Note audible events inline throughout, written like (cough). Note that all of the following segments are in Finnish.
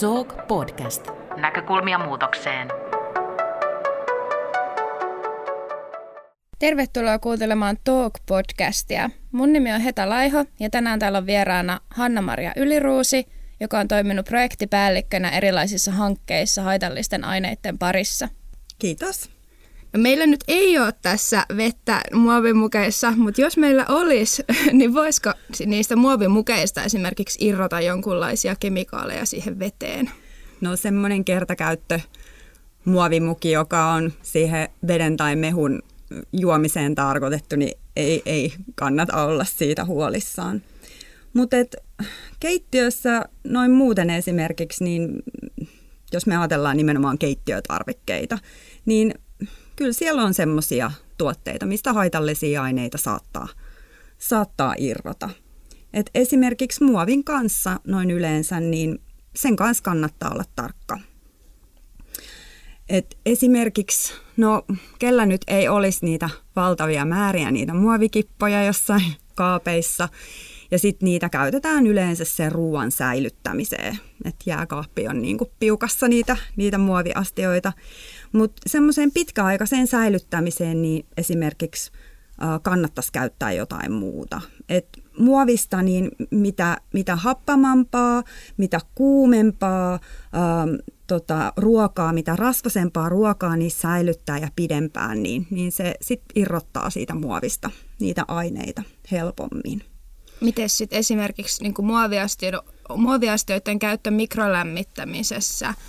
Talk Podcast. Näkökulmia muutokseen. Tervetuloa kuuntelemaan Talk-podcastia. Mun nimi on Heta Laiho ja tänään täällä on vieraana Hanna-Maria Yliruusi, joka on toiminut projektipäällikkönä erilaisissa hankkeissa haitallisten aineiden parissa. Kiitos. Meillä nyt ei ole tässä vettä muovimukeissa, mutta jos meillä olisi, (laughs) niin voisiko niistä muovimukeista esimerkiksi irrota jonkunlaisia kemikaaleja siihen veteen? No semmoinen kertakäyttö muovimuki, joka on siihen veden tai mehun juomiseen tarkoitettu, niin ei, ei kannata olla siitä huolissaan. Mutta keittiössä noin muuten esimerkiksi, niin jos me ajatellaan nimenomaan keittiötarvikkeita, niin kyllä siellä on semmoisia tuotteita, mistä haitallisia aineita saattaa, saattaa irrota. Et esimerkiksi muovin kanssa noin yleensä, niin sen kanssa kannattaa olla tarkka. Et esimerkiksi, no kellä nyt ei olisi niitä valtavia määriä, niitä muovikippoja jossain (laughs) kaapeissa, ja sitten niitä käytetään yleensä sen ruoan säilyttämiseen. Että jääkaappi on niinku piukassa niitä, niitä muoviastioita. Mutta semmoiseen pitkäaikaiseen säilyttämiseen niin esimerkiksi kannattaisi käyttää jotain muuta. Et muovista niin mitä, mitä happamampaa, mitä kuumempaa ähm, tota, ruokaa, mitä rasvasempaa ruokaa niin säilyttää ja pidempään, niin, niin se sitten irrottaa siitä muovista niitä aineita helpommin. Miten sitten esimerkiksi niin muoviastioiden käyttö mikrolämmittämisessä –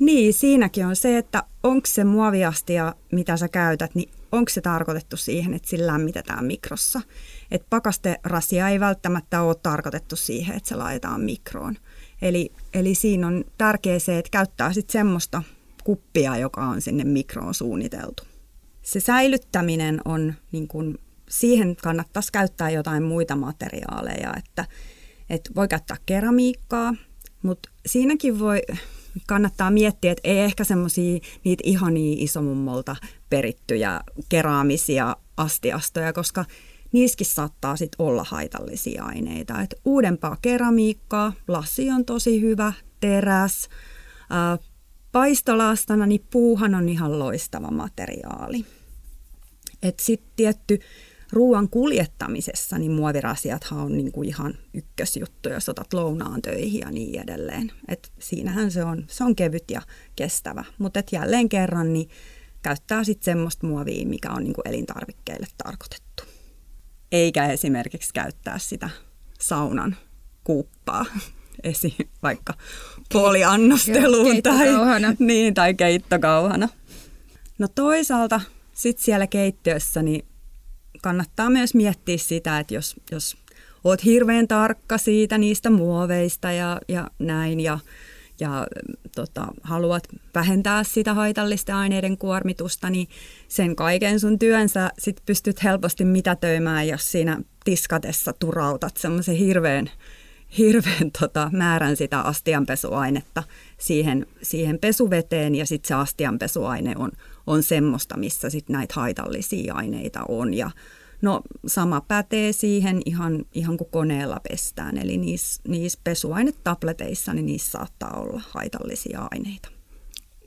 niin, siinäkin on se, että onko se muoviastia, mitä sä käytät, niin onko se tarkoitettu siihen, että sillä lämmitetään mikrossa. Et pakasterasia ei välttämättä ole tarkoitettu siihen, että se laitetaan mikroon. Eli, eli siinä on tärkeää se, että käyttää sitten semmoista kuppia, joka on sinne mikroon suunniteltu. Se säilyttäminen on, niin kun, siihen kannattaisi käyttää jotain muita materiaaleja, että, että voi käyttää keramiikkaa, mutta siinäkin voi, kannattaa miettiä, että ei ehkä semmoisia niitä ihania isomummolta perittyjä keraamisia astiastoja, koska niissäkin saattaa sit olla haitallisia aineita. Et uudempaa keramiikkaa, lasi on tosi hyvä, teräs, ää, paistolastana, niin puuhan on ihan loistava materiaali. Sitten tietty ruoan kuljettamisessa, niin muovirasiathan on niin kuin ihan ykkösjuttu, jos otat lounaan töihin ja niin edelleen. Et siinähän se on, se on kevyt ja kestävä. Mutta jälleen kerran niin käyttää sitten semmoista muovia, mikä on niin kuin elintarvikkeille tarkoitettu. Eikä esimerkiksi käyttää sitä saunan kuuppaa (laughs) esi vaikka poliannosteluun tai, (laughs) niin, tai keittokauhana. No toisaalta sitten siellä keittiössä niin kannattaa myös miettiä sitä, että jos, jos oot hirveän tarkka siitä niistä muoveista ja, ja näin ja, ja tota, haluat vähentää sitä haitallisten aineiden kuormitusta, niin sen kaiken sun työnsä sit pystyt helposti mitätöimään, jos siinä tiskatessa turautat semmoisen hirveän, hirveän tota, määrän sitä astianpesuainetta siihen, siihen pesuveteen ja sitten se astianpesuaine on, on semmoista, missä sit näitä haitallisia aineita on. Ja no sama pätee siihen ihan, ihan kuin koneella pestään, eli niissä, niissä pesuainetableteissa niin niissä saattaa olla haitallisia aineita.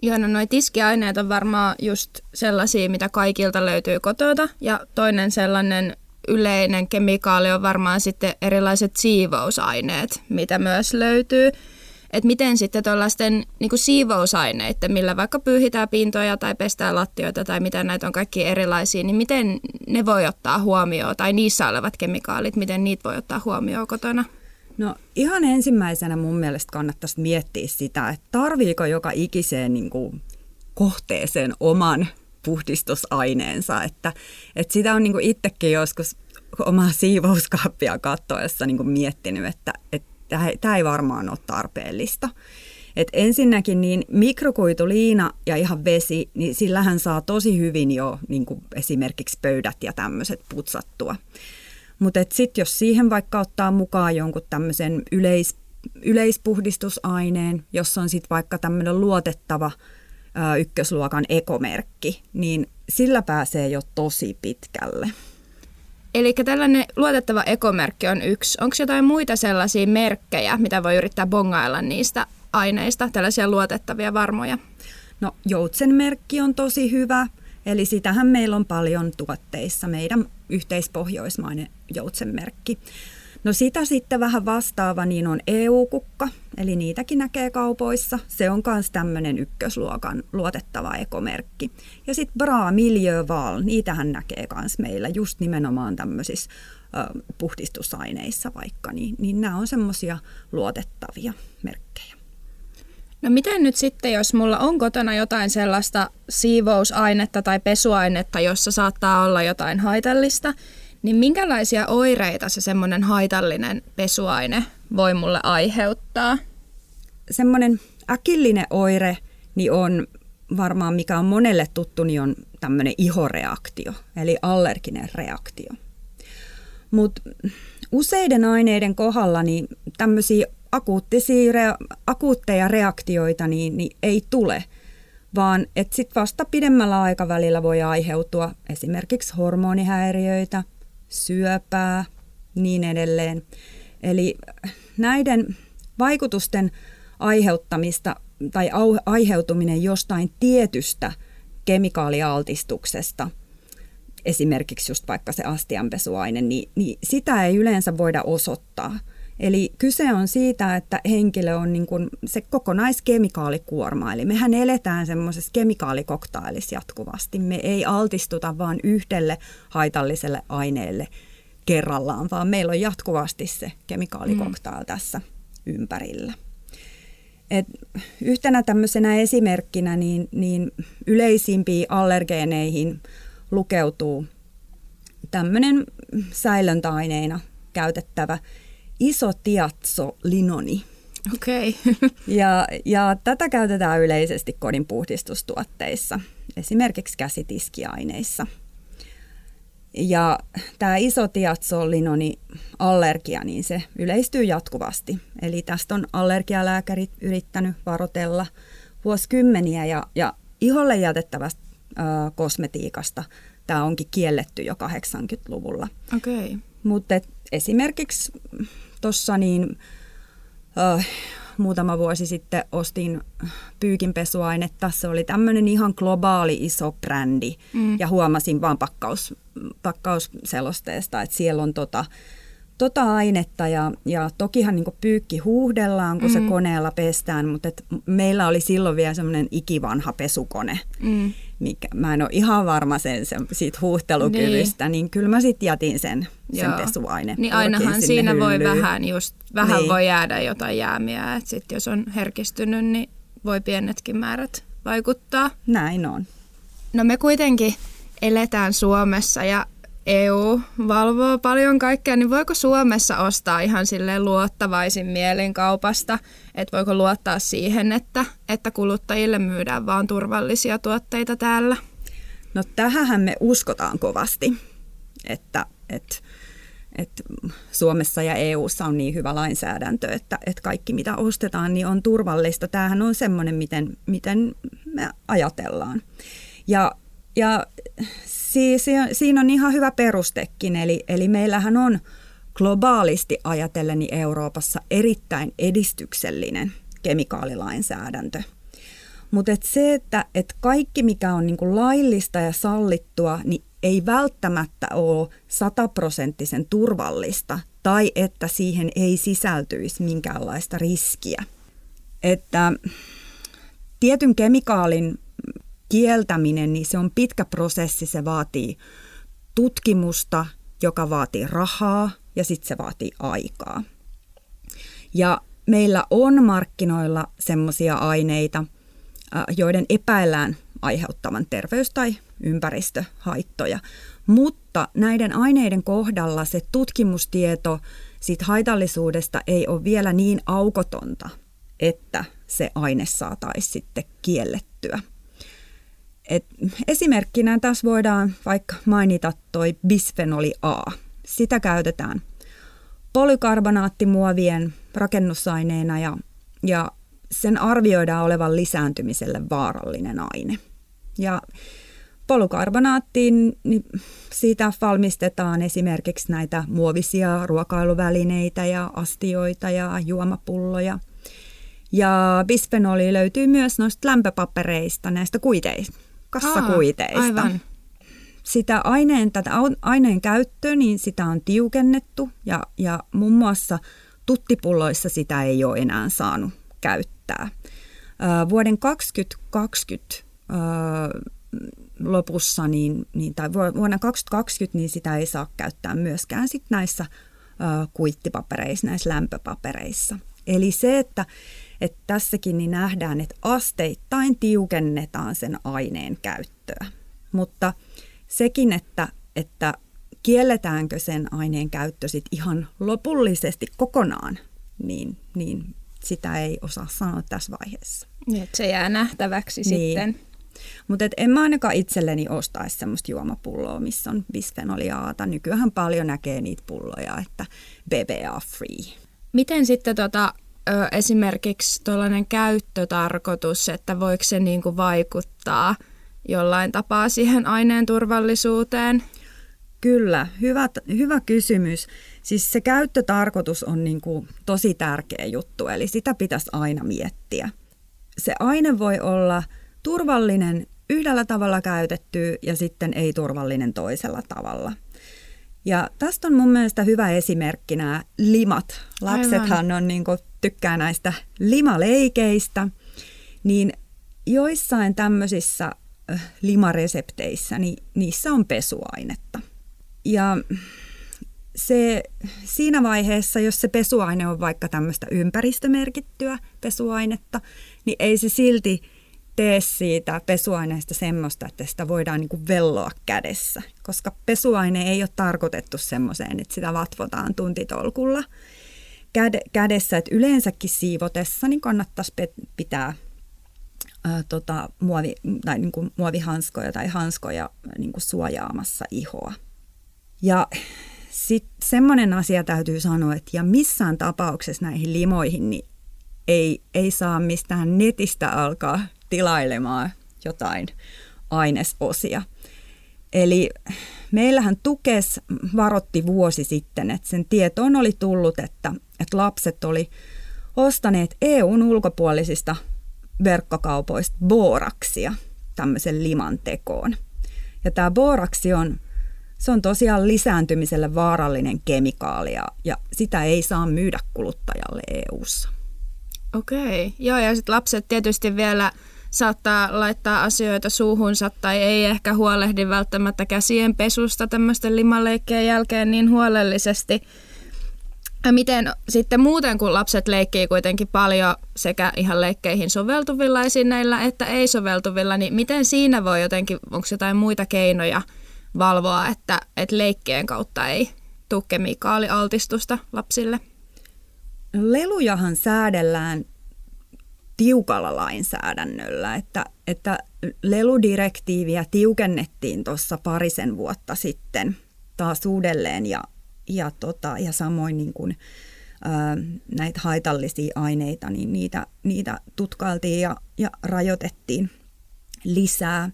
Joo, no noi tiskiaineet on varmaan just sellaisia, mitä kaikilta löytyy kotota. Ja toinen sellainen yleinen kemikaali on varmaan sitten erilaiset siivousaineet, mitä myös löytyy että miten sitten tuollaisten niin siivousaineiden, millä vaikka pyyhitään pintoja tai pestään lattioita tai mitä näitä on kaikki erilaisia, niin miten ne voi ottaa huomioon tai niissä olevat kemikaalit, miten niitä voi ottaa huomioon kotona? No ihan ensimmäisenä mun mielestä kannattaisi miettiä sitä, että tarviiko joka ikiseen niin kuin, kohteeseen oman puhdistusaineensa. Että, että sitä on niin kuin itsekin joskus omaa siivouskaappia kattoessa niin kuin miettinyt, että, että tämä ei varmaan ole tarpeellista. Et ensinnäkin niin mikrokuituliina ja ihan vesi, niin sillähän saa tosi hyvin jo niin kuin esimerkiksi pöydät ja tämmöiset putsattua. Mutta sitten jos siihen vaikka ottaa mukaan jonkun tämmöisen yleis, yleispuhdistusaineen, jossa on sitten vaikka tämmöinen luotettava ää, ykkösluokan ekomerkki, niin sillä pääsee jo tosi pitkälle. Eli tällainen luotettava ekomerkki on yksi. Onko jotain muita sellaisia merkkejä, mitä voi yrittää bongailla niistä aineista, tällaisia luotettavia varmoja? No joutsenmerkki on tosi hyvä, eli sitähän meillä on paljon tuotteissa, meidän yhteispohjoismainen joutsenmerkki. No sitä sitten vähän vastaava niin on EU-kukka, eli niitäkin näkee kaupoissa. Se on myös tämmöinen ykkösluokan luotettava ekomerkki. Ja sitten Bra Milieu Val, niitähän näkee myös meillä just nimenomaan tämmöisissä puhdistusaineissa vaikka, niin, niin nämä on semmoisia luotettavia merkkejä. No miten nyt sitten, jos mulla on kotona jotain sellaista siivousainetta tai pesuainetta, jossa saattaa olla jotain haitallista, niin minkälaisia oireita se semmoinen haitallinen pesuaine voi mulle aiheuttaa? Semmoinen äkillinen oire niin on varmaan, mikä on monelle tuttu, niin on tämmöinen ihoreaktio, eli allerginen reaktio. Mutta useiden aineiden kohdalla niin tämmöisiä akuuttisia, akuutteja reaktioita niin, niin ei tule, vaan että sitten vasta pidemmällä aikavälillä voi aiheutua esimerkiksi hormonihäiriöitä, syöpää, niin edelleen. Eli näiden vaikutusten aiheuttamista tai aiheutuminen jostain tietystä kemikaalialtistuksesta, esimerkiksi just vaikka se astianpesuaine, niin, niin sitä ei yleensä voida osoittaa. Eli kyse on siitä, että henkilö on niin kuin se kokonaiskemikaalikuorma. Eli mehän eletään semmoisessa kemikaalikoktailissa jatkuvasti. Me ei altistuta vain yhdelle haitalliselle aineelle kerrallaan, vaan meillä on jatkuvasti se kemikaalikoktail mm. tässä ympärillä. Et yhtenä tämmöisenä esimerkkinä niin, niin yleisimpiin allergeeneihin lukeutuu tämmöinen säilöntäaineena käytettävä isotiatsolinoni. Okei. Okay. (laughs) ja, ja tätä käytetään yleisesti kodin puhdistustuotteissa, esimerkiksi käsitiskiaineissa. Ja tämä isotiatsolinoni allergia, niin se yleistyy jatkuvasti. Eli tästä on allergialääkärit yrittänyt varotella vuosikymmeniä ja, ja iholle jätettävästä ö, kosmetiikasta tämä onkin kielletty jo 80-luvulla. Okei. Okay. Mutta esimerkiksi tuossa niin, äh, muutama vuosi sitten ostin pyykinpesuainetta. Se oli tämmöinen ihan globaali iso brändi mm. ja huomasin vaan pakkaus, pakkausselosteesta, että siellä on tota, tota ainetta ja, ja tokihan niin pyykki huuhdellaan, kun mm. se koneella pestään, mutta et meillä oli silloin vielä semmoinen ikivanha pesukone, mm. mikä mä en ole ihan varma sen, sen siitä huuhtelukyvystä, niin, niin kyllä mä sitten jätin sen, sen pesuaine. Niin ainahan siinä hyllyyn. voi vähän just, vähän niin. voi jäädä jotain jäämiä, että sitten jos on herkistynyt, niin voi pienetkin määrät vaikuttaa. Näin on. No me kuitenkin eletään Suomessa ja EU valvoo paljon kaikkea, niin voiko Suomessa ostaa ihan sille luottavaisin mielin kaupasta? Että voiko luottaa siihen, että, että kuluttajille myydään vaan turvallisia tuotteita täällä? No tähän me uskotaan kovasti, että, että, että Suomessa ja EUssa on niin hyvä lainsäädäntö, että, että kaikki mitä ostetaan niin on turvallista. Tämähän on semmoinen, miten, miten me ajatellaan. Ja, ja siinä on ihan hyvä perustekin, eli, eli meillähän on globaalisti ajatellen Euroopassa erittäin edistyksellinen kemikaalilainsäädäntö. Mutta et se, että et kaikki mikä on niinku laillista ja sallittua, niin ei välttämättä ole sataprosenttisen turvallista tai että siihen ei sisältyisi minkäänlaista riskiä. Että tietyn kemikaalin kieltäminen, niin se on pitkä prosessi, se vaatii tutkimusta, joka vaatii rahaa ja sitten se vaatii aikaa. Ja meillä on markkinoilla semmoisia aineita, joiden epäillään aiheuttavan terveys- tai ympäristöhaittoja. Mutta näiden aineiden kohdalla se tutkimustieto siitä haitallisuudesta ei ole vielä niin aukotonta, että se aine saataisiin sitten kiellettyä. Et esimerkkinä tässä voidaan vaikka mainita toi bisfenoli A. Sitä käytetään polykarbonaattimuovien rakennusaineena ja, ja sen arvioidaan olevan lisääntymiselle vaarallinen aine. Ja Polukarbonaattiin, niin siitä valmistetaan esimerkiksi näitä muovisia ruokailuvälineitä ja astioita ja juomapulloja. Ja bisfenoli löytyy myös noista lämpöpapereista, näistä kuiteista, kassakuiteista. Aa, aivan. Sitä aineen, tätä aineen käyttöä, niin sitä on tiukennettu ja, ja muun muassa tuttipulloissa sitä ei ole enää saanut käyttää. Vuoden 2020 lopussa, niin, niin, tai vuonna 2020, niin sitä ei saa käyttää myöskään sit näissä kuittipapereissa, näissä lämpöpapereissa. Eli se, että, että tässäkin niin nähdään, että asteittain tiukennetaan sen aineen käyttöä. Mutta sekin, että, että kielletäänkö sen aineen käyttö sit ihan lopullisesti kokonaan, niin, niin sitä ei osaa sanoa tässä vaiheessa. Niin, se jää nähtäväksi niin. sitten. Mutta en mä ainakaan itselleni ostaisi semmoista juomapulloa, missä on bisfenoliaata. Nykyään paljon näkee niitä pulloja, että BBA free. Miten sitten tota, ö, esimerkiksi tuollainen käyttötarkoitus, että voiko se niinku vaikuttaa jollain tapaa siihen aineen turvallisuuteen? Kyllä, hyvä, hyvä kysymys. Siis se käyttötarkoitus on niin kuin tosi tärkeä juttu, eli sitä pitäisi aina miettiä. Se aine voi olla turvallinen yhdellä tavalla käytetty ja sitten ei-turvallinen toisella tavalla. Ja tästä on mun mielestä hyvä esimerkki nämä limat. Lapsethan on niin kuin, tykkää näistä limaleikeistä, niin joissain tämmöisissä limaresepteissä, niin niissä on pesuainetta. Ja se, siinä vaiheessa, jos se pesuaine on vaikka tämmöistä ympäristömerkittyä pesuainetta, niin ei se silti tee siitä pesuaineesta semmoista, että sitä voidaan niin velloa kädessä, koska pesuaine ei ole tarkoitettu semmoiseen, että sitä vatvotaan tuntitolkulla kädessä. Että yleensäkin siivotessa niin kannattaisi pitää ää, tota, muovi, tai niin kuin muovihanskoja tai hanskoja niin kuin suojaamassa ihoa. Ja sitten semmoinen asia täytyy sanoa, että ja missään tapauksessa näihin limoihin niin ei, ei saa mistään netistä alkaa tilailemaan jotain ainesosia. Eli meillähän Tukes varotti vuosi sitten, että sen tietoon oli tullut, että, että lapset oli ostaneet EUn ulkopuolisista verkkokaupoista boraksia tämmöisen liman tekoon. Ja tämä boraksi on se on tosiaan lisääntymiselle vaarallinen kemikaali ja, ja sitä ei saa myydä kuluttajalle EU:ssa. Okei, joo ja sitten lapset tietysti vielä saattaa laittaa asioita suuhunsa tai ei ehkä huolehdi välttämättä käsien pesusta tämmöisten limaleikkeen jälkeen niin huolellisesti. Miten sitten muuten, kun lapset leikkii kuitenkin paljon sekä ihan leikkeihin soveltuvilla esineillä että ei soveltuvilla, niin miten siinä voi jotenkin, onko jotain muita keinoja – valvoa, että, että leikkeen kautta ei tule kemikaalialtistusta lapsille? Lelujahan säädellään tiukalla lainsäädännöllä, että, että leludirektiiviä tiukennettiin tuossa parisen vuotta sitten taas uudelleen ja, ja, tota, ja samoin niin kuin, näitä haitallisia aineita, niin niitä, niitä tutkailtiin ja, ja rajoitettiin lisää.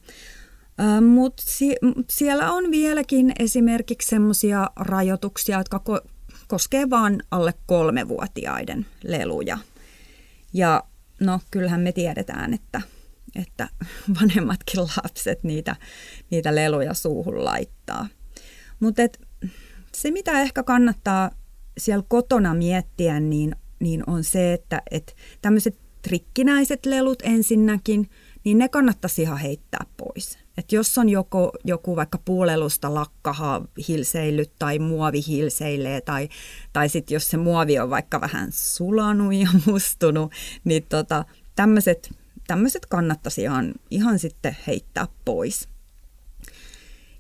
Mutta si- siellä on vieläkin esimerkiksi sellaisia rajoituksia, jotka ko- koskee vain alle kolmevuotiaiden leluja. Ja no kyllähän me tiedetään, että, että (laughs) vanhemmatkin lapset niitä, niitä leluja suuhun laittaa. Mutta se, mitä ehkä kannattaa siellä kotona miettiä, niin, niin on se, että et tämmöiset trikkinäiset lelut ensinnäkin, niin ne kannattaisi ihan heittää pois. Et jos on joku, joku vaikka puolelusta lakkaha hilseillyt tai muovi hilseilee tai, tai sitten jos se muovi on vaikka vähän sulanut ja (laughs) mustunut, niin tota, tämmöiset kannattaisi ihan, ihan sitten heittää pois.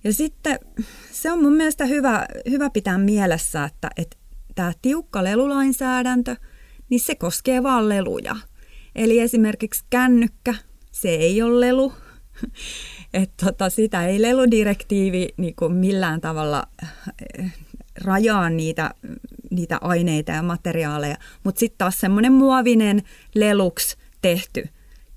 Ja sitten se on mun mielestä hyvä, hyvä pitää mielessä, että, että tämä tiukka lelulainsäädäntö, niin se koskee vaan leluja. Eli esimerkiksi kännykkä, se ei ole lelu, (laughs) että tota, sitä ei leludirektiivi niin kuin millään tavalla eh, rajaa niitä, niitä aineita ja materiaaleja, mutta sitten taas semmoinen muovinen leluks tehty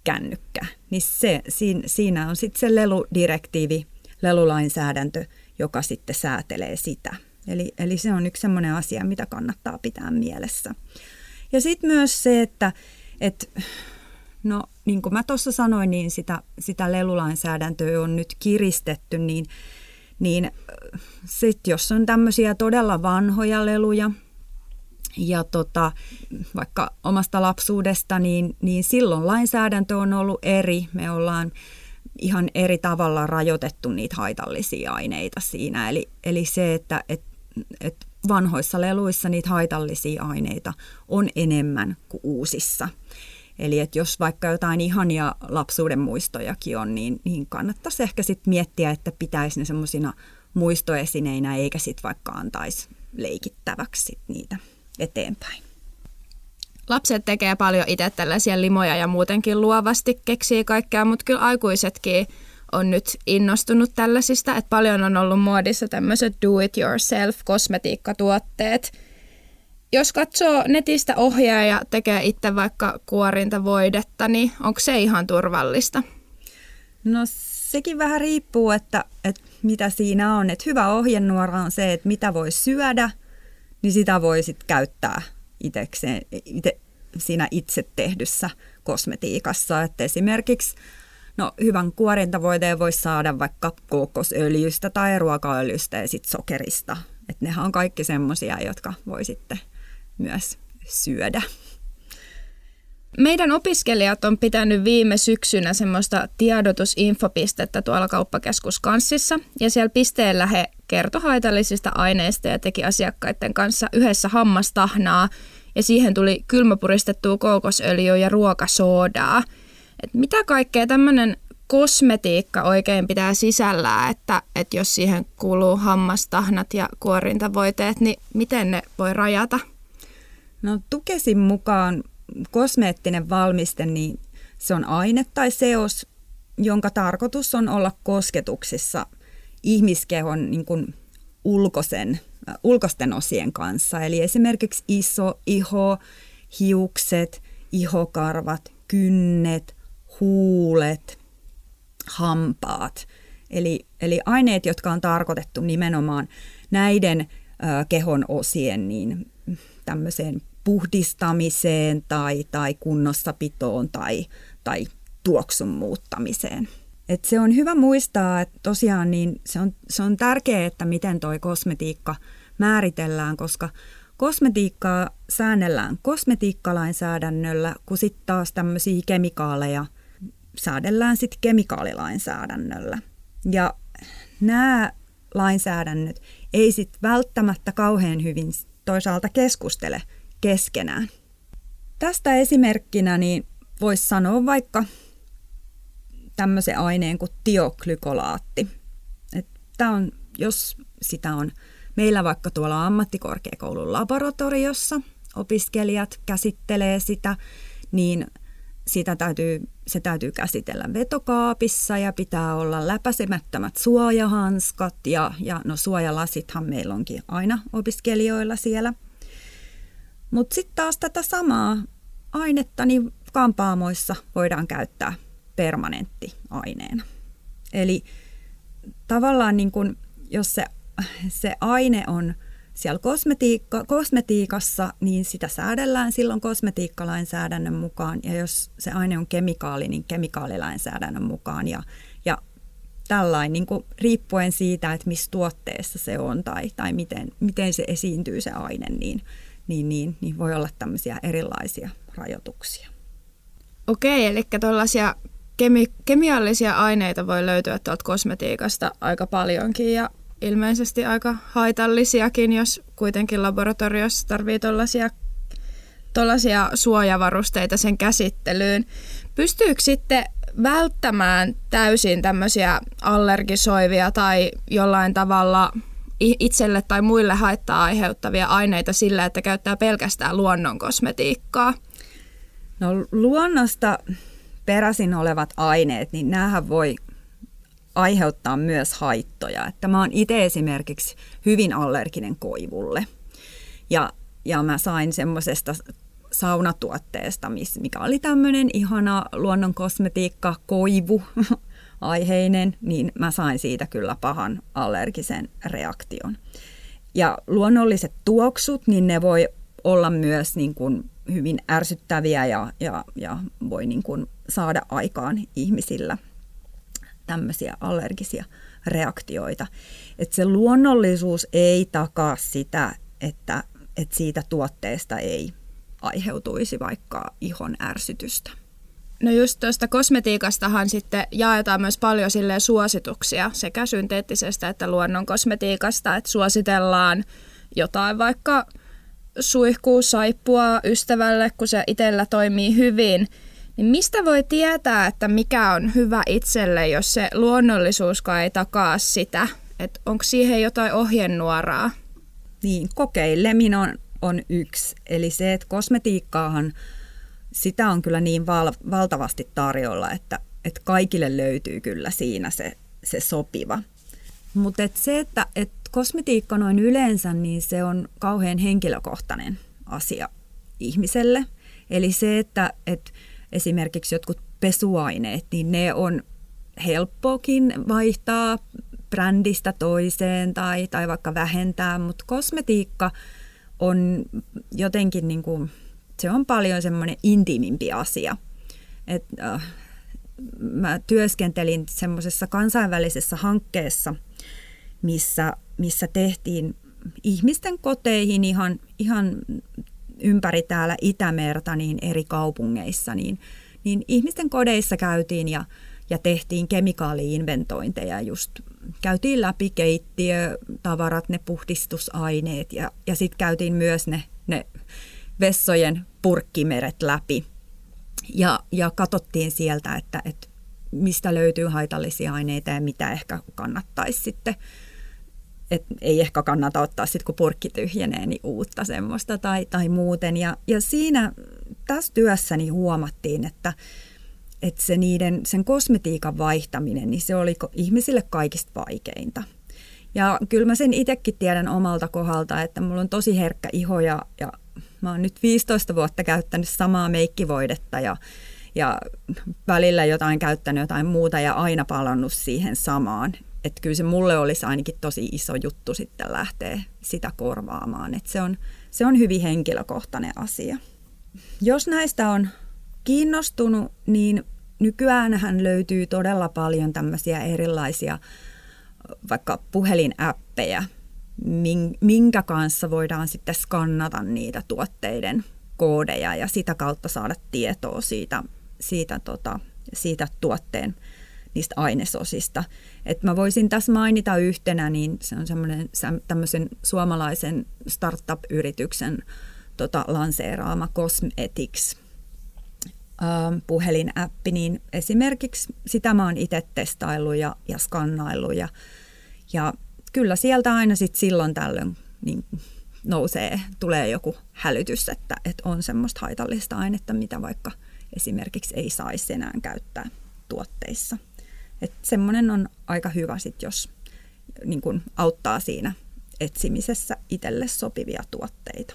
kännykkä. Niin se, siinä on sitten se leludirektiivi, lelulainsäädäntö, joka sitten säätelee sitä. Eli, eli se on yksi sellainen asia, mitä kannattaa pitää mielessä. Ja sitten myös se, että, että no niin kuin mä tuossa sanoin, niin sitä, sitä lelulainsäädäntöä on nyt kiristetty, niin, niin sitten jos on tämmöisiä todella vanhoja leluja, ja tota, vaikka omasta lapsuudesta, niin, niin silloin lainsäädäntö on ollut eri. Me ollaan ihan eri tavalla rajoitettu niitä haitallisia aineita siinä. Eli, eli se, että et, et vanhoissa leluissa niitä haitallisia aineita on enemmän kuin uusissa. Eli että jos vaikka jotain ihania lapsuuden muistojakin on, niin, niin kannattaisi ehkä sitten miettiä, että pitäisi ne semmoisina muistoesineinä, eikä sitten vaikka antaisi leikittäväksi sit niitä eteenpäin. Lapset tekee paljon itse tällaisia limoja ja muutenkin luovasti keksii kaikkea, mutta kyllä aikuisetkin on nyt innostunut tällaisista, että paljon on ollut muodissa tämmöiset do-it-yourself kosmetiikkatuotteet. Jos katsoo netistä ohjaa ja tekee itse vaikka kuorintavoidetta, niin onko se ihan turvallista? No sekin vähän riippuu, että, että mitä siinä on. Että hyvä ohjenuora on se, että mitä voi syödä, niin sitä voi sitten käyttää itekseen, ite, siinä itse tehdyssä kosmetiikassa. Että esimerkiksi no, hyvän kuorintavoiteen voisi saada vaikka kookosöljystä tai ruokaöljystä ja sitten sokerista. Että nehän on kaikki semmoisia, jotka voi sitten myös syödä. Meidän opiskelijat on pitänyt viime syksynä semmoista tiedotusinfopistettä tuolla kauppakeskus Kanssissa, ja siellä pisteellä he kertoi haitallisista aineista ja teki asiakkaiden kanssa yhdessä hammastahnaa, ja siihen tuli kylmäpuristettua kookosöljyä ja ruokasoodaa. Et mitä kaikkea tämmöinen kosmetiikka oikein pitää sisällään, että, että jos siihen kuuluu hammastahnat ja kuorintavoiteet, niin miten ne voi rajata? No Tukesin mukaan kosmeettinen valmiste, niin se on aine tai seos, jonka tarkoitus on olla kosketuksissa ihmiskehon niin kuin ulkoisen, äh, ulkoisten osien kanssa. Eli esimerkiksi iso, iho, hiukset, ihokarvat, kynnet, huulet, hampaat. Eli, eli aineet, jotka on tarkoitettu nimenomaan näiden äh, kehon osien niin tämmöiseen puhdistamiseen tai, tai kunnossapitoon tai, tai tuoksun muuttamiseen. Et se on hyvä muistaa, että tosiaan niin se on, se on tärkeää, että miten toi kosmetiikka määritellään, koska kosmetiikkaa säännellään kosmetiikkalainsäädännöllä, kun sitten taas tämmöisiä kemikaaleja säädellään sitten kemikaalilainsäädännöllä. Ja nämä lainsäädännöt ei sitten välttämättä kauhean hyvin toisaalta keskustele keskenään. Tästä esimerkkinä niin voisi sanoa vaikka tämmöisen aineen kuin tioglykolaatti. Tämä on, jos sitä on meillä vaikka tuolla ammattikorkeakoulun laboratoriossa, opiskelijat käsittelee sitä, niin sitä täytyy, se täytyy käsitellä vetokaapissa ja pitää olla läpäisemättömät suojahanskat ja, ja no suojalasithan meillä onkin aina opiskelijoilla siellä – mutta sitten taas tätä samaa ainetta niin kampaamoissa voidaan käyttää permanenttiaineena. Eli tavallaan niin kun, jos se, se aine on siellä kosmetiikka, kosmetiikassa, niin sitä säädellään silloin kosmetiikkalainsäädännön mukaan. Ja jos se aine on kemikaali, niin kemikaalilainsäädännön mukaan. Ja, ja tällainen niin riippuen siitä, että missä tuotteessa se on tai, tai miten, miten se esiintyy se aine, niin niin, niin, niin voi olla tämmöisiä erilaisia rajoituksia. Okei, eli tuollaisia kemi- kemiallisia aineita voi löytyä tuolta kosmetiikasta aika paljonkin ja ilmeisesti aika haitallisiakin, jos kuitenkin laboratoriossa tarvii tuollaisia tollaisia suojavarusteita sen käsittelyyn. Pystyykö sitten välttämään täysin tämmöisiä allergisoivia tai jollain tavalla itselle tai muille haittaa aiheuttavia aineita sillä, että käyttää pelkästään luonnon kosmetiikkaa? No luonnosta peräisin olevat aineet, niin näähän voi aiheuttaa myös haittoja. Että mä oon itse esimerkiksi hyvin allerginen koivulle. Ja, ja mä sain semmoisesta saunatuotteesta, mikä oli tämmöinen ihana luonnon kosmetiikka, koivu (laughs) aiheinen, niin mä sain siitä kyllä pahan allergisen reaktion. Ja luonnolliset tuoksut, niin ne voi olla myös niin kuin hyvin ärsyttäviä ja, ja, ja voi niin kuin saada aikaan ihmisillä tämmöisiä allergisia reaktioita. Että se luonnollisuus ei takaa sitä, että, että siitä tuotteesta ei aiheutuisi vaikka ihon ärsytystä. No just tuosta kosmetiikastahan sitten jaetaan myös paljon sille suosituksia sekä synteettisestä että luonnon kosmetiikasta, että suositellaan jotain vaikka suihkuu saippua ystävälle, kun se itsellä toimii hyvin, niin mistä voi tietää, että mikä on hyvä itselle, jos se luonnollisuuskaan ei takaa sitä? Että onko siihen jotain ohjenuoraa? Niin, kokeileminen on, on yksi. Eli se, että kosmetiikkaahan, sitä on kyllä niin val, valtavasti tarjolla, että, että kaikille löytyy kyllä siinä se, se sopiva. Mutta et se, että et kosmetiikka noin yleensä, niin se on kauhean henkilökohtainen asia ihmiselle. Eli se, että et esimerkiksi jotkut pesuaineet, niin ne on helppokin vaihtaa brändistä toiseen tai, tai vaikka vähentää, mutta kosmetiikka on jotenkin niin kuin, se on paljon semmoinen intiimimpi asia. Et, äh, mä työskentelin semmoisessa kansainvälisessä hankkeessa, missä, missä tehtiin ihmisten koteihin ihan, ihan ympäri täällä Itämerta niin eri kaupungeissa, niin, niin ihmisten kodeissa käytiin ja, ja tehtiin kemikaaliinventointeja just käytiin läpi keittiötavarat, ne puhdistusaineet ja, ja sitten käytiin myös ne, ne vessojen purkkimeret läpi ja, ja katsottiin sieltä, että, että mistä löytyy haitallisia aineita ja mitä ehkä kannattaisi sitten et ei ehkä kannata ottaa sitten, kun purkki tyhjenee, niin uutta semmoista tai, tai muuten. Ja, ja siinä tässä työssäni huomattiin, että, että se niiden, sen kosmetiikan vaihtaminen, niin se oli ihmisille kaikista vaikeinta. Ja kyllä mä sen itsekin tiedän omalta kohdalta, että mulla on tosi herkkä iho ja, ja mä oon nyt 15 vuotta käyttänyt samaa meikkivoidetta ja, ja välillä jotain käyttänyt jotain muuta ja aina palannut siihen samaan. Että kyllä se mulle olisi ainakin tosi iso juttu sitten lähteä sitä korvaamaan. Että se, on, se on hyvin henkilökohtainen asia. Jos näistä on kiinnostunut, niin nykyään löytyy todella paljon tämmöisiä erilaisia vaikka puhelinäppejä, minkä kanssa voidaan sitten skannata niitä tuotteiden koodeja ja sitä kautta saada tietoa siitä, siitä, tota, siitä tuotteen niistä ainesosista. Et mä voisin tässä mainita yhtenä, niin se on semmoinen tämmöisen suomalaisen startup-yrityksen tota, lanseeraama Cosmetics ähm, puhelinäppi, niin esimerkiksi sitä mä oon itse testaillut ja, ja skannaillut ja, ja kyllä sieltä aina sit silloin tällöin niin nousee, tulee joku hälytys, että, että on semmoista haitallista ainetta, mitä vaikka esimerkiksi ei saisi enää käyttää tuotteissa. Että semmoinen on aika hyvä sit, jos niin kun auttaa siinä etsimisessä itselle sopivia tuotteita.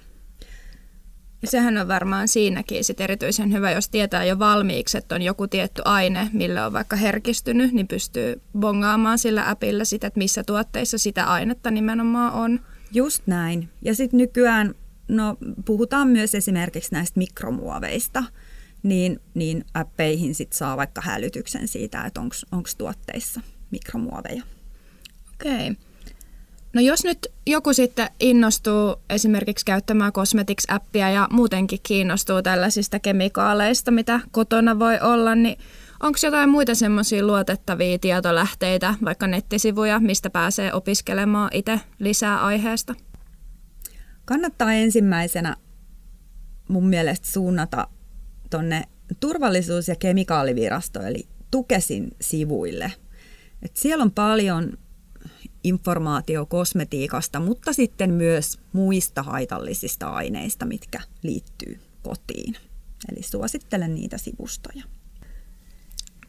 Ja sehän on varmaan siinäkin sit erityisen hyvä, jos tietää jo valmiiksi, että on joku tietty aine, millä on vaikka herkistynyt, niin pystyy bongaamaan sillä appilla sitä, että missä tuotteissa sitä ainetta nimenomaan on. Just näin. Ja sitten nykyään no, puhutaan myös esimerkiksi näistä mikromuoveista – niin, niin appeihin sit saa vaikka hälytyksen siitä, että onko tuotteissa mikromuoveja. Okei. Okay. No jos nyt joku sitten innostuu esimerkiksi käyttämään Cosmetics-appia ja muutenkin kiinnostuu tällaisista kemikaaleista, mitä kotona voi olla, niin onko jotain muita semmoisia luotettavia tietolähteitä, vaikka nettisivuja, mistä pääsee opiskelemaan itse lisää aiheesta? Kannattaa ensimmäisenä mun mielestä suunnata tuonne turvallisuus- ja kemikaalivirasto, eli Tukesin sivuille. Et siellä on paljon informaatio kosmetiikasta, mutta sitten myös muista haitallisista aineista, mitkä liittyy kotiin. Eli suosittelen niitä sivustoja.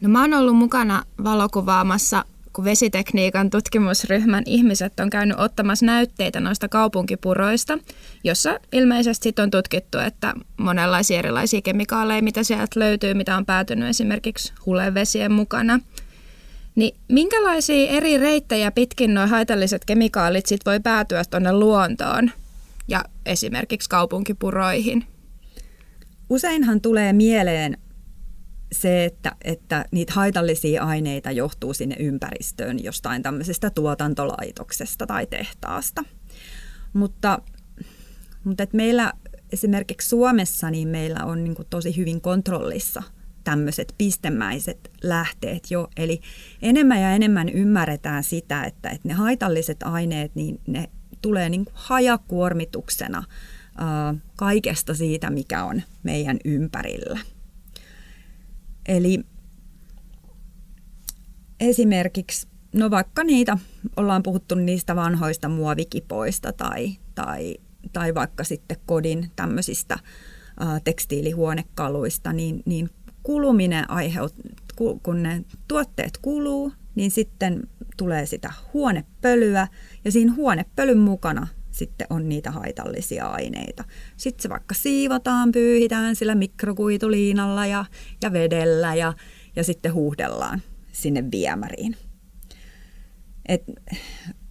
No mä oon ollut mukana valokuvaamassa kun vesitekniikan tutkimusryhmän ihmiset on käynyt ottamassa näytteitä noista kaupunkipuroista, jossa ilmeisesti on tutkittu, että monenlaisia erilaisia kemikaaleja, mitä sieltä löytyy, mitä on päätynyt esimerkiksi hulevesien mukana. Niin minkälaisia eri reittejä pitkin nuo haitalliset kemikaalit sit voi päätyä tuonne luontoon ja esimerkiksi kaupunkipuroihin? Useinhan tulee mieleen se, että, että niitä haitallisia aineita johtuu sinne ympäristöön jostain tämmöisestä tuotantolaitoksesta tai tehtaasta. Mutta, mutta että meillä esimerkiksi Suomessa niin meillä on niin tosi hyvin kontrollissa tämmöiset pistemäiset lähteet jo. Eli enemmän ja enemmän ymmärretään sitä, että, että ne haitalliset aineet, niin ne tulee niin hajakuormituksena ää, kaikesta siitä, mikä on meidän ympärillä. Eli esimerkiksi, no vaikka niitä, ollaan puhuttu niistä vanhoista muovikipoista tai, tai, tai vaikka sitten kodin tämmöisistä tekstiilihuonekaluista, niin, niin kuluminen aiheut, kun ne tuotteet kuluu, niin sitten tulee sitä huonepölyä ja siinä huonepölyn mukana sitten on niitä haitallisia aineita. Sitten se vaikka siivotaan, pyyhitään sillä mikrokuituliinalla ja, ja vedellä ja, ja sitten huuhdellaan sinne viemäriin. Et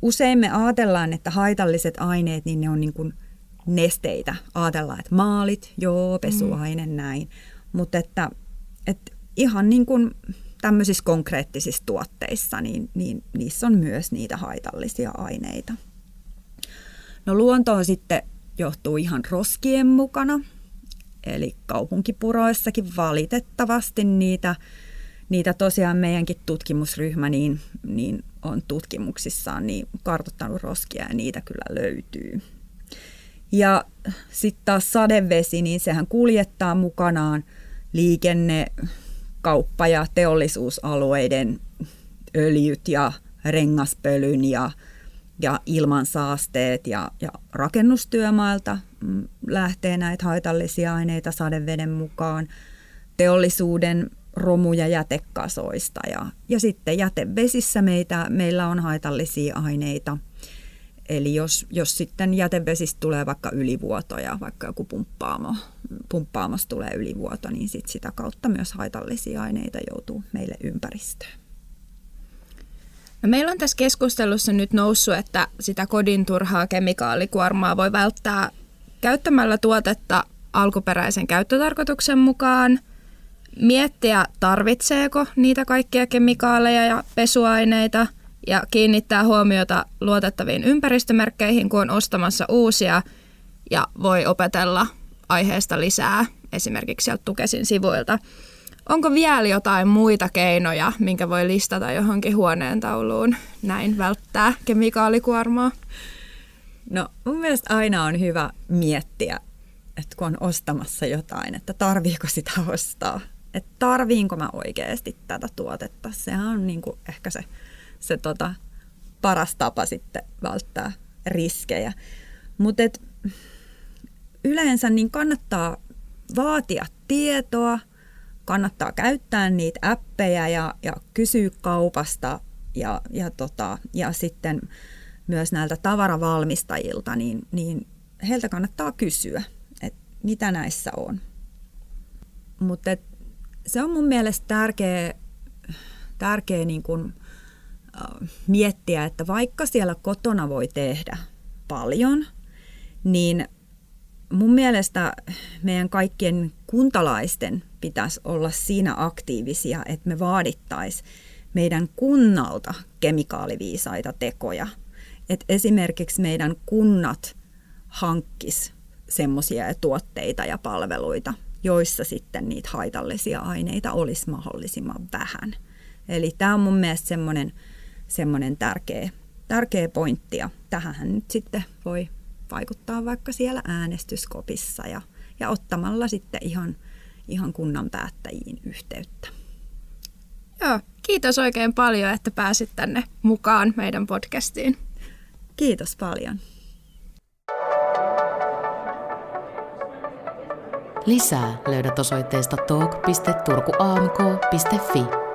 usein me ajatellaan, että haitalliset aineet, niin ne on niin kuin nesteitä. Ajatellaan, että maalit, joo, pesuaine, mm. näin. Mutta että, että ihan niin kuin tämmöisissä konkreettisissa tuotteissa, niin, niin niissä on myös niitä haitallisia aineita. No luontoon sitten johtuu ihan roskien mukana, eli kaupunkipuroissakin valitettavasti niitä, niitä tosiaan meidänkin tutkimusryhmä niin, niin on tutkimuksissaan niin kartoittanut roskia ja niitä kyllä löytyy. Ja sitten taas sadevesi, niin sehän kuljettaa mukanaan liikenne, kauppa- ja teollisuusalueiden öljyt ja rengaspölyn ja ja ilmansaasteet ja, ja rakennustyömailta mm, lähtee näitä haitallisia aineita sadeveden mukaan, teollisuuden romu- ja jätekasoista ja, ja sitten jätevesissä meitä, meillä on haitallisia aineita. Eli jos, jos sitten jätevesistä tulee vaikka ylivuotoja, vaikka joku pumppaamo, pumppaamossa tulee ylivuoto, niin sit sitä kautta myös haitallisia aineita joutuu meille ympäristöön. No meillä on tässä keskustelussa nyt noussut, että sitä kodin turhaa kemikaalikuormaa voi välttää käyttämällä tuotetta alkuperäisen käyttötarkoituksen mukaan, miettiä tarvitseeko niitä kaikkia kemikaaleja ja pesuaineita ja kiinnittää huomiota luotettaviin ympäristömerkkeihin, kun on ostamassa uusia ja voi opetella aiheesta lisää esimerkiksi sieltä Tukesin sivuilta. Onko vielä jotain muita keinoja, minkä voi listata johonkin huoneen tauluun, näin välttää kemikaalikuormaa? No mun mielestä aina on hyvä miettiä, että kun on ostamassa jotain, että tarviiko sitä ostaa. Että tarviinko mä oikeasti tätä tuotetta. Sehän on niin kuin ehkä se, se tota paras tapa sitten välttää riskejä. Mutta yleensä niin kannattaa vaatia tietoa – kannattaa käyttää niitä appeja ja, ja kysyä kaupasta ja, ja, tota, ja sitten myös näiltä tavaravalmistajilta, niin, niin heiltä kannattaa kysyä, että mitä näissä on. Mutta se on mun mielestä tärkeä, tärkeä niin kun, miettiä, että vaikka siellä kotona voi tehdä paljon, niin mun mielestä meidän kaikkien kuntalaisten pitäisi olla siinä aktiivisia, että me vaadittaisiin meidän kunnalta kemikaaliviisaita tekoja. Et esimerkiksi meidän kunnat hankkis semmoisia tuotteita ja palveluita, joissa sitten niitä haitallisia aineita olisi mahdollisimman vähän. Eli tämä on mun mielestä semmoinen, semmoinen tärkeä, tärkeä pointti ja tähän nyt sitten voi vaikuttaa vaikka siellä äänestyskopissa ja, ja ottamalla sitten ihan, ihan kunnan päättäjiin yhteyttä. Joo, kiitos oikein paljon, että pääsit tänne mukaan meidän podcastiin. Kiitos paljon. Lisää löydät osoitteesta talk.turkuamk.fi.